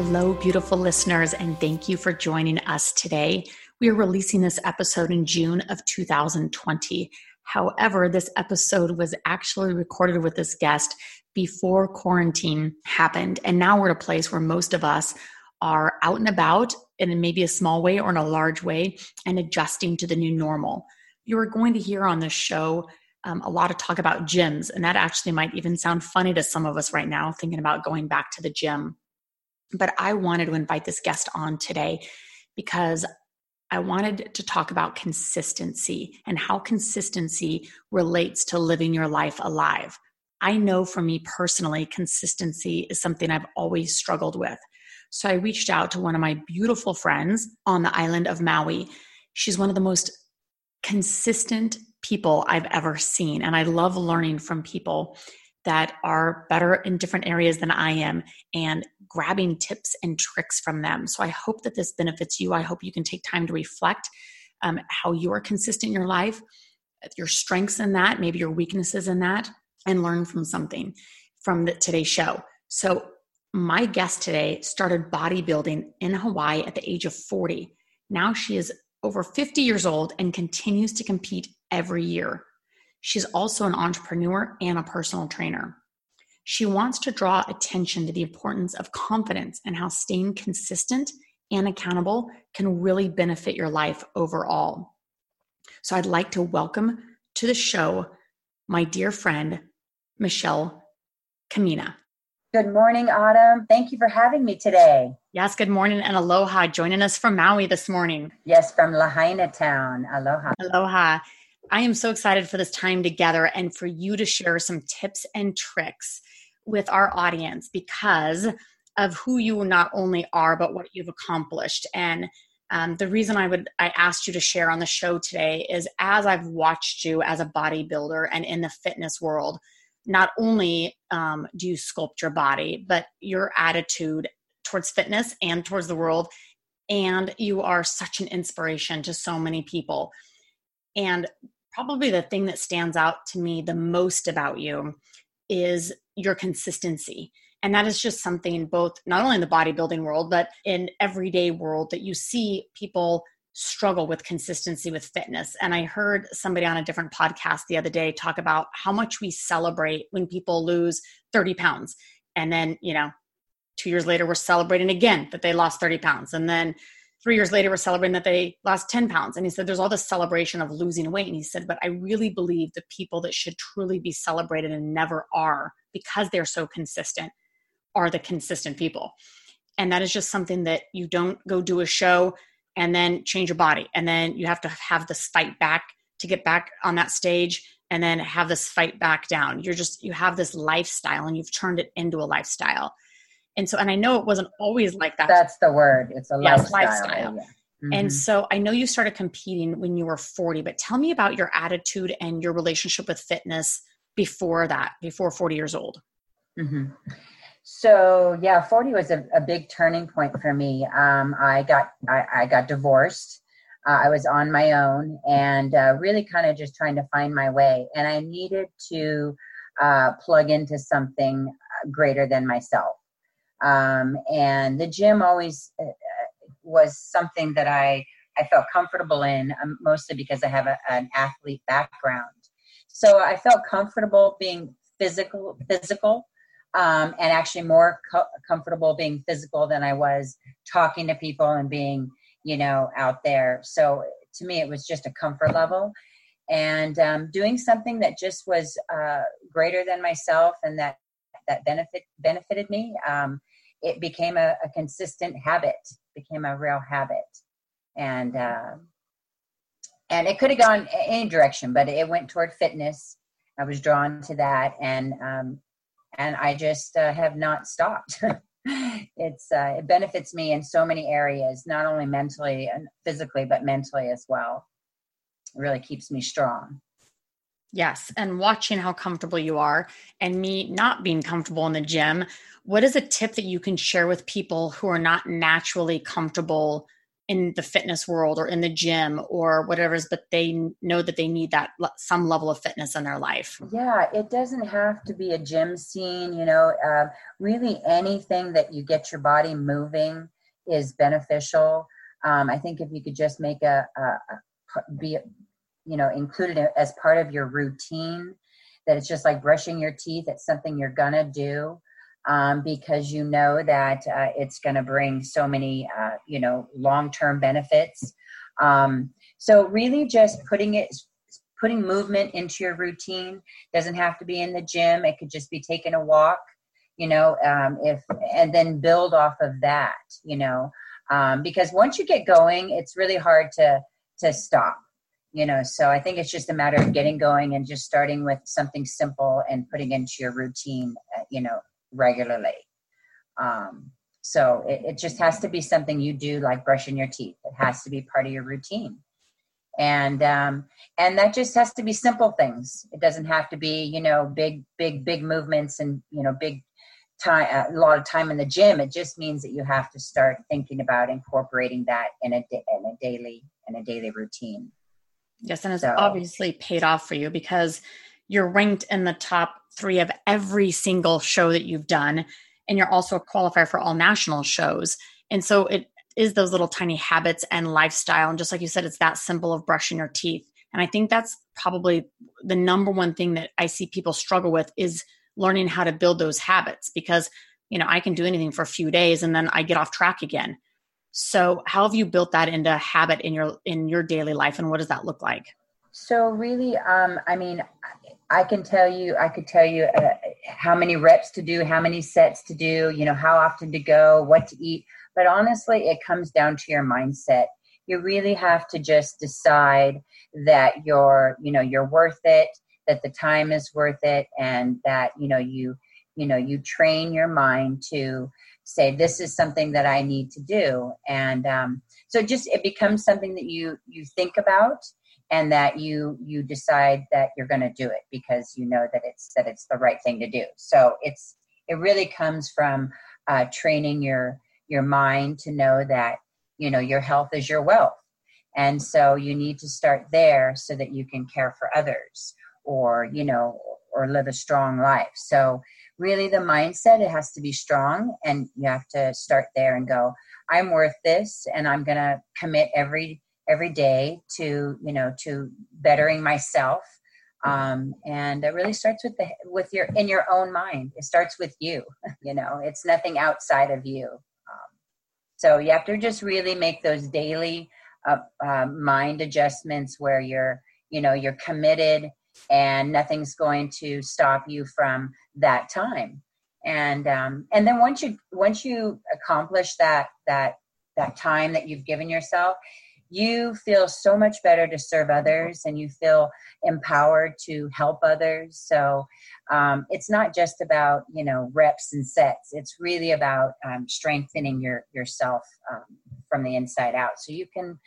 Hello, beautiful listeners, and thank you for joining us today. We are releasing this episode in June of 2020. However, this episode was actually recorded with this guest before quarantine happened. And now we're at a place where most of us are out and about in maybe a small way or in a large way and adjusting to the new normal. You are going to hear on this show um, a lot of talk about gyms, and that actually might even sound funny to some of us right now, thinking about going back to the gym. But I wanted to invite this guest on today because I wanted to talk about consistency and how consistency relates to living your life alive. I know for me personally, consistency is something I've always struggled with. So I reached out to one of my beautiful friends on the island of Maui. She's one of the most consistent people I've ever seen. And I love learning from people that are better in different areas than I am and grabbing tips and tricks from them. So I hope that this benefits you. I hope you can take time to reflect um, how you are consistent in your life, your strengths in that, maybe your weaknesses in that, and learn from something from the, today's show. So my guest today started bodybuilding in Hawaii at the age of 40. Now she is over 50 years old and continues to compete every year. She's also an entrepreneur and a personal trainer. She wants to draw attention to the importance of confidence and how staying consistent and accountable can really benefit your life overall. So I'd like to welcome to the show my dear friend, Michelle Camina. Good morning, Autumn. Thank you for having me today. Yes, good morning and aloha. Joining us from Maui this morning. Yes, from Lahaina town. Aloha. Aloha. I am so excited for this time together and for you to share some tips and tricks with our audience because of who you not only are but what you've accomplished. And um, the reason i would i asked you to share on the show today is as i've watched you as a bodybuilder and in the fitness world not only um, do you sculpt your body but your attitude towards fitness and towards the world and you are such an inspiration to so many people. And probably the thing that stands out to me the most about you is your consistency. And that is just something both not only in the bodybuilding world, but in everyday world that you see people struggle with consistency with fitness. And I heard somebody on a different podcast the other day talk about how much we celebrate when people lose 30 pounds. And then, you know, two years later, we're celebrating again that they lost 30 pounds. And then three years later, we're celebrating that they lost 10 pounds. And he said, there's all this celebration of losing weight. And he said, but I really believe the people that should truly be celebrated and never are because they're so consistent are the consistent people. And that is just something that you don't go do a show and then change your body. And then you have to have this fight back to get back on that stage and then have this fight back down. You're just, you have this lifestyle and you've turned it into a lifestyle and so and i know it wasn't always like that that's the word it's a yes, lifestyle, lifestyle. Yeah. Mm-hmm. and so i know you started competing when you were 40 but tell me about your attitude and your relationship with fitness before that before 40 years old mm-hmm. so yeah 40 was a, a, big turning point for me um, i got I, I got divorced uh, i was on my own and uh, really kind of just trying to find my way and i needed to uh, plug into something greater than myself um, and the gym always uh, was something that I, I felt comfortable in, um, mostly because I have a, an athlete background. So I felt comfortable being physical, physical, um, and actually more co- comfortable being physical than I was talking to people and being, you know, out there. So to me, it was just a comfort level and um, doing something that just was uh, greater than myself and that that benefit benefited me. Um, it became a, a, consistent habit, became a real habit, and uh, and it could have gone any direction, but it went toward fitness. I was drawn to that, and um, and I just uh, have not stopped. it's uh, it benefits me in so many areas, not only mentally and physically, but mentally as well. It really keeps me strong. Yes. And watching how comfortable you are and me not being comfortable in the gym, what is a tip that you can share with people who are not naturally comfortable in the fitness world or in the gym or whatever is but they know that they need that some level of fitness in their life yeah it doesn't have to be a gym scene you know uh, really anything that you get your body moving is beneficial um, i think if you could just make a, a, a be you know included as part of your routine that it's just like brushing your teeth it's something you're gonna do um, because you know that uh, it's going to bring so many, uh, you know, long-term benefits. Um, so really, just putting it, putting movement into your routine doesn't have to be in the gym. It could just be taking a walk, you know, um, if and then build off of that, you know, um, because once you get going, it's really hard to to stop you know so i think it's just a matter of getting going and just starting with something simple and putting into your routine uh, you know regularly. Um, so it, it just has to be something you do, like brushing your teeth. It has to be part of your routine, and um, and that just has to be simple things. It doesn't have to be you know big big big movements and you know big time a lot of time in the gym. It just means that you have to start thinking about incorporating that in a in a daily in a daily routine. Yes, and it's so, obviously paid off for you because you're ranked in the top three of every single show that you've done. And you're also a qualifier for all national shows. And so it is those little tiny habits and lifestyle. And just like you said, it's that simple of brushing your teeth. And I think that's probably the number one thing that I see people struggle with is learning how to build those habits because, you know, I can do anything for a few days and then I get off track again. So how have you built that into a habit in your in your daily life and what does that look like? So really, um, I mean, I can tell you, I could tell you uh, how many reps to do, how many sets to do, you know, how often to go, what to eat. But honestly, it comes down to your mindset. You really have to just decide that you're, you know, you're worth it, that the time is worth it, and that, you know, you, you know, you train your mind to say, this is something that I need to do. And um, so just it becomes something that you you think about and that you you decide that you're going to do it because you know that it's that it's the right thing to do. So it's it really comes from uh, training your your mind to know that you know your health is your wealth. And so you need to start there so that you can care for others or you know or live a strong life. So really the mindset it has to be strong and you have to start there and go i'm worth this and i'm going to commit every every day to you know to bettering myself. Um, and it really starts with the with your in your own mind. It starts with you you know it's nothing outside of you. Um, so you have to just really make those daily uh, uh, mind adjustments where you're you know you're committed and nothing's going to stop you from that time. And um, and then once you once you accomplish that that that time that you've given yourself you feel so much better to serve others and you feel empowered to help others. So um, it's not just about you know reps and sets. It's really about um, strengthening your yourself um, from the inside out so you can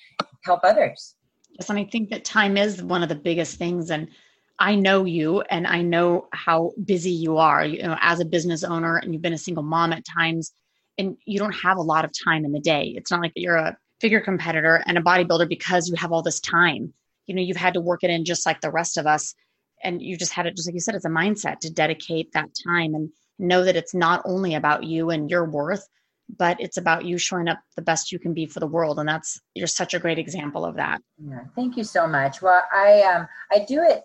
help others. Yes and i think that time is one of the biggest things and I know you and I know how busy you are, you know, as a business owner and you've been a single mom at times and you don't have a lot of time in the day. It's not like you're a figure competitor and a bodybuilder because you have all this time. You know, you've had to work it in just like the rest of us. And you just had it, just like you said, it's a mindset to dedicate that time and know that it's not only about you and your worth, but it's about you showing up the best you can be for the world. And that's, you're such a great example of that. Yeah, thank you so much. Well, I, um, I do it,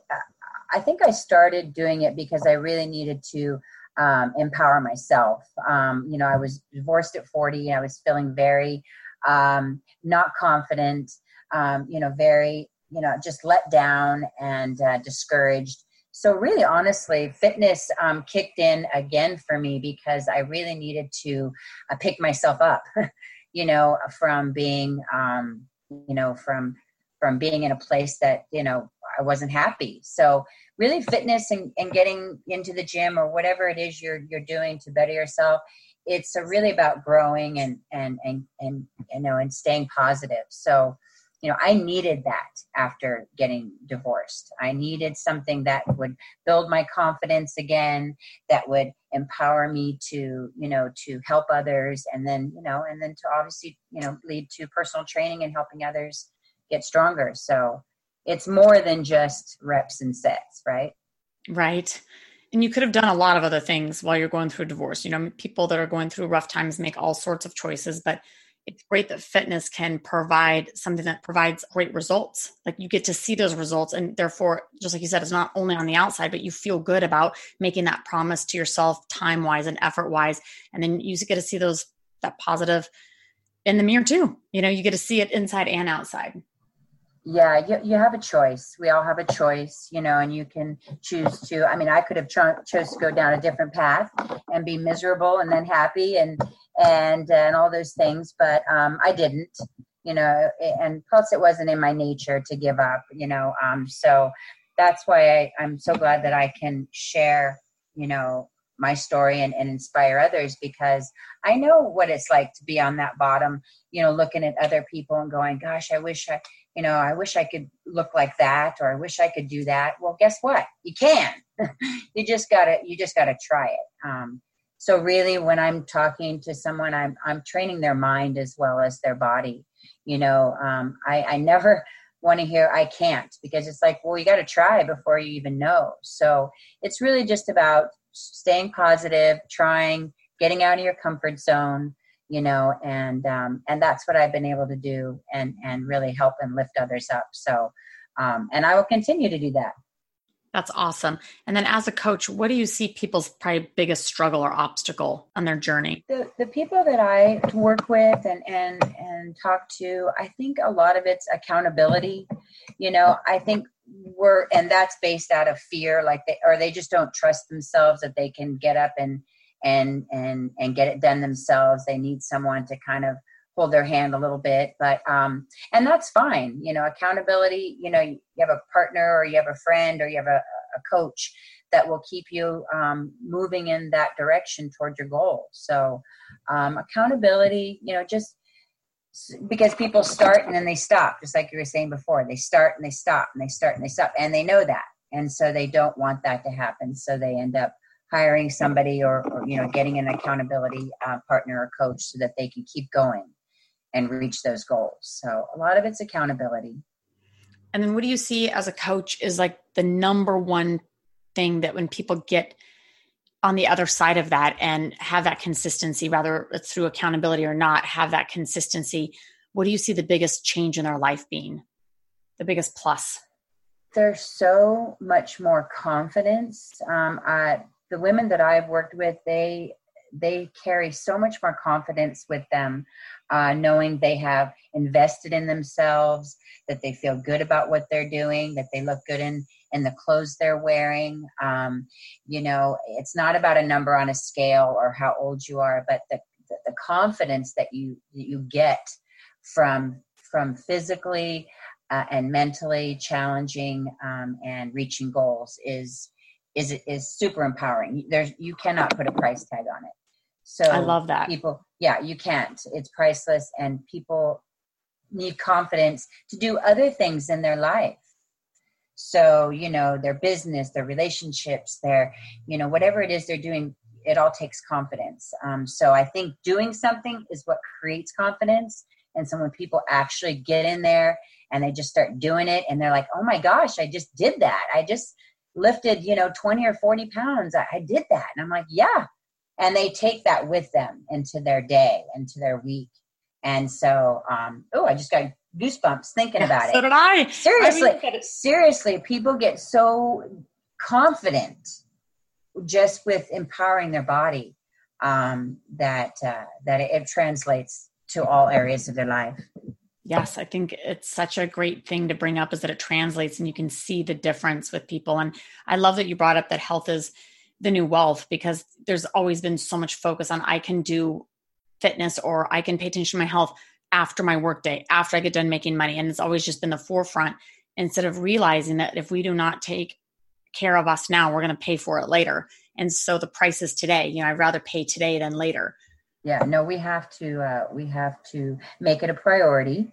I think I started doing it because I really needed to um, empower myself. Um, you know, I was divorced at 40 and I was feeling very um, not confident, um, you know, very, you know, just let down and uh, discouraged. So, really, honestly, fitness um, kicked in again for me because I really needed to uh, pick myself up, you know, from being, um, you know, from from being in a place that you know I wasn't happy. So really fitness and, and getting into the gym or whatever it is you're you're doing to better yourself, it's really about growing and and and and you know and staying positive. So you know, I needed that after getting divorced. I needed something that would build my confidence again, that would empower me to, you know, to help others and then, you know, and then to obviously, you know, lead to personal training and helping others get stronger. So it's more than just reps and sets, right? Right. And you could have done a lot of other things while you're going through divorce. You know, people that are going through rough times make all sorts of choices, but it's great that fitness can provide something that provides great results. Like you get to see those results, and therefore, just like you said, it's not only on the outside, but you feel good about making that promise to yourself, time wise and effort wise, and then you get to see those that positive in the mirror too. You know, you get to see it inside and outside yeah you, you have a choice. We all have a choice you know and you can choose to i mean i could have cho- chose to go down a different path and be miserable and then happy and and and all those things but um i didn't you know and plus it wasn't in my nature to give up you know um so that's why I, i'm so glad that i can share you know my story and, and inspire others because I know what it's like to be on that bottom, you know, looking at other people and going, gosh, I wish I, you know, I wish I could look like that or I wish I could do that. Well, guess what? You can. you just gotta you just gotta try it. Um, so really when I'm talking to someone, I'm I'm training their mind as well as their body. You know, um, I, I never want to hear I can't because it's like, well, you got to try before you even know. So it's really just about staying positive, trying, getting out of your comfort zone, you know and um, and that's what i've been able to do and and really help and lift others up. So um, and i will continue to do that. That's awesome. And then as a coach what do you see people's probably biggest struggle or obstacle on their journey? The, the people that i work with and and and talk to i think a lot of it's accountability. You know i think we're and that's based out of fear like they or they just don't trust themselves that they can get up and and and and get it done themselves. They need someone to kind of hold their hand a little bit but um and that's fine. You know accountability you know you have a partner or you have a friend or you have a, a coach that will keep you um, moving in that direction toward your goal. So um, accountability you know just because people start and then they stop just like you were saying before. They start and they stop and they start and they stop and they know that. And so they don't want that to happen. So they end up hiring somebody or, or you know getting an accountability uh, partner or coach so that they can keep going and reach those goals. So a lot of it's accountability. And then what do you see as a coach is like the number one thing that when people get on the other side of that and have that consistency whether it's through accountability or not have that consistency what do you see the biggest change in their life being? The biggest plus? There's so much more confidence um, I, the women that I've worked with, they they carry so much more confidence with them, uh, knowing they have invested in themselves, that they feel good about what they're doing, that they look good in in the clothes they're wearing. Um, you know, it's not about a number on a scale or how old you are, but the the, the confidence that you you get from from physically uh, and mentally challenging um, and reaching goals is is is super empowering. There's you cannot put a price tag on it. So I love that. People, yeah, you can't. It's priceless, and people need confidence to do other things in their life. So you know, their business, their relationships, their you know whatever it is they're doing, it all takes confidence. Um, so I think doing something is what creates confidence. And so when people actually get in there and they just start doing it, and they're like, "Oh my gosh, I just did that! I just lifted, you know, 20 or 40 pounds. I, I did that. And I'm like, yeah. And they take that with them into their day, into their week. And so, um, oh, I just got goosebumps thinking about so it. So did I. Seriously, I seriously, people get so confident just with empowering their body um, that uh, that it translates to all areas of their life yes i think it's such a great thing to bring up is that it translates and you can see the difference with people. And i love that you brought up that health is the new wealth because there's always been so much focus on i can do fitness or i can pay attention to my health after my workday after i get done making money. And it's always just been the forefront instead of realizing that if we do not take care of us now we're going to pay for it later. And so the price is today. You know i'd rather pay today than later yeah no we have to uh, we have to make it a priority.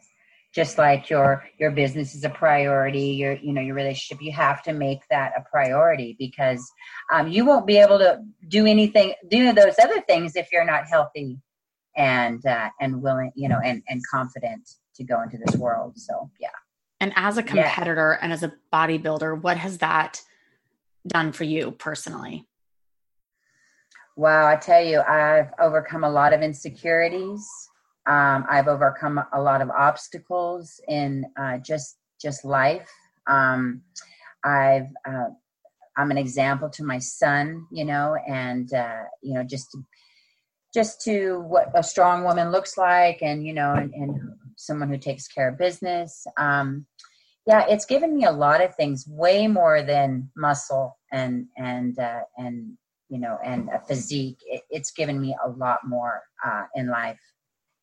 Just like your your business is a priority your you know your relationship you have to make that a priority because um, you won't be able to do anything do those other things if you're not healthy and uh, and willing you know and and confident to go into this world. So yeah. And as a competitor yeah. and as a bodybuilder what has that done for you personally Wow, I tell you, I've overcome a lot of insecurities. Um, I've overcome a lot of obstacles in uh, just just life. Um, I've uh, I'm an example to my son, you know, and uh, you know, just to, just to what a strong woman looks like, and you know, and, and someone who takes care of business. Um, yeah, it's given me a lot of things, way more than muscle and and uh, and you know, and a physique, it, it's given me a lot more uh, in life.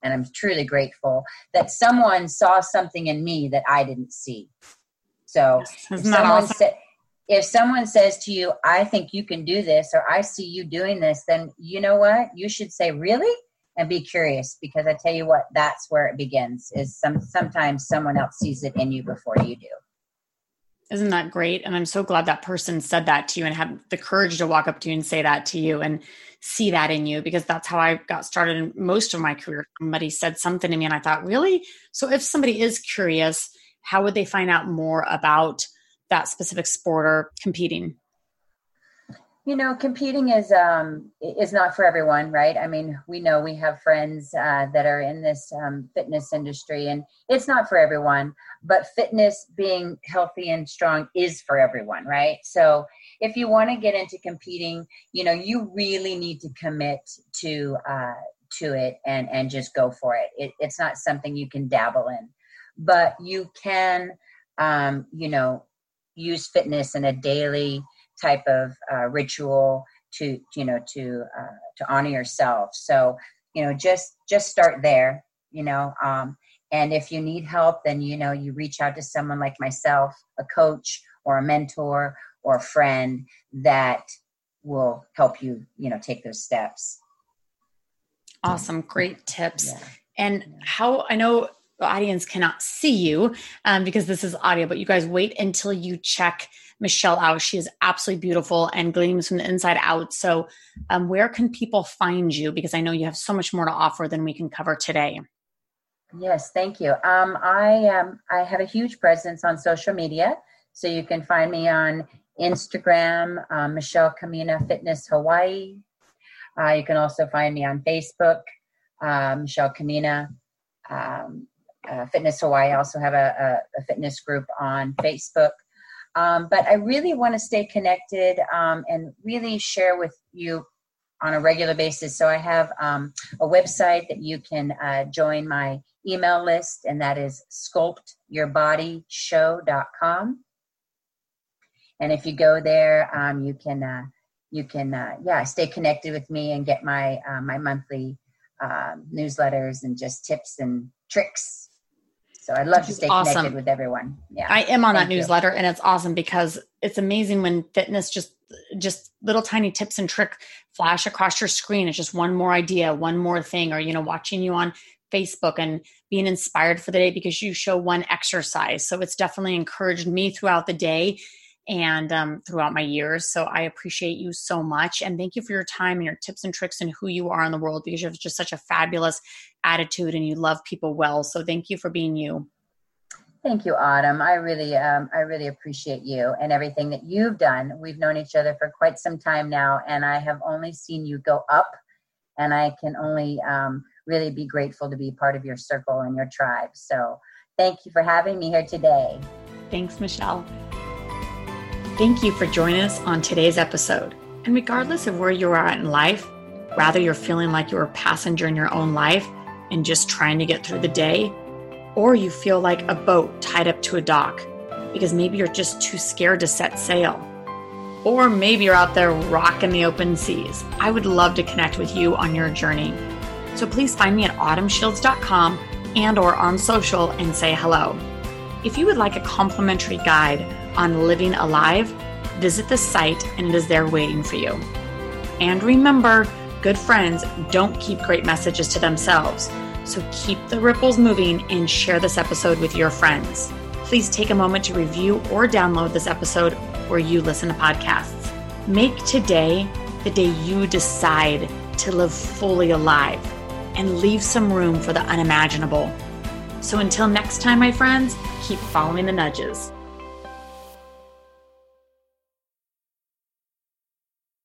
And I'm truly grateful that someone saw something in me that I didn't see. So if someone, awesome? sa- if someone says to you, I think you can do this, or I see you doing this, then you know what? You should say, really? And be curious because I tell you what, that's where it begins is some sometimes someone else sees it in you before you do. Isn't that great? And I'm so glad that person said that to you and had the courage to walk up to you and say that to you and see that in you because that's how I got started in most of my career. Somebody said something to me and I thought, really? So if somebody is curious, how would they find out more about that specific sport or competing? You know competing is um is not for everyone right? I mean we know we have friends uh, that are in this um, fitness industry and it's not for everyone but fitness being healthy and strong is for everyone right? So if you want to get into competing you know you really need to commit to uh to it and and just go for it, it it's not something you can dabble in but you can um you know use fitness in a daily type of uh, ritual to you know to uh, to honor yourself. So you know just just start there you know um, and if you need help then you know you reach out to someone like myself a coach or a mentor or a friend that will help you you know take those steps. Awesome. Great tips. Yeah. and how i know the audience cannot see you um, because this is audio but you guys wait until you check Michelle out. She is absolutely beautiful and gleams from the inside out. So, um, where can people find you? Because I know you have so much more to offer than we can cover today. Yes, thank you. Um, I um, I have a huge presence on social media, so you can find me on Instagram, uh, Michelle Camina Fitness Hawaii. Uh, you can also find me on Facebook, uh, Michelle Camina um, uh, Fitness Hawaii. I also have a, a, a, fitness group on Facebook. Um, but I really want to stay connected um, and really share with you on a regular basis. So I have um, a website that you can uh, join my email list, and that is sculptourbodyshow.com. And if you go there, um, you can uh, you can uh, yeah stay connected with me and get my uh, my monthly um, newsletters and just tips and tricks so I'd love to stay awesome. connected with everyone. Yeah. I am on Thank that you. newsletter and it's awesome because it's amazing when fitness just just little tiny tips and trick flash across your screen. It's just one more idea, one more thing, or you know, watching you on Facebook and being inspired for the day because you show one exercise. So it's definitely encouraged me throughout the day and um, throughout my years. So I appreciate you so much. And thank you for your time and your tips and tricks and who you are in the world because you have just such a fabulous attitude and you love people well. So thank you for being you. Thank you, Autumn. I really, um, I really appreciate you and everything that you've done. We've known each other for quite some time now, and I have only seen you go up. And I can only um, really be grateful to be part of your circle and your tribe. So, thank you for having me here today. Thanks, Michelle. Thank you for joining us on today's episode. And regardless of where you are at in life, whether you're feeling like you're a passenger in your own life and just trying to get through the day, or you feel like a boat tied up to a dock because maybe you're just too scared to set sail. Or maybe you're out there rocking the open seas. I would love to connect with you on your journey. So please find me at autumnshields.com and or on social and say hello. If you would like a complimentary guide on living alive, visit the site and it is there waiting for you. And remember, good friends don't keep great messages to themselves. So keep the ripples moving and share this episode with your friends. Please take a moment to review or download this episode where you listen to podcasts. Make today the day you decide to live fully alive and leave some room for the unimaginable. So until next time, my friends, keep following the nudges.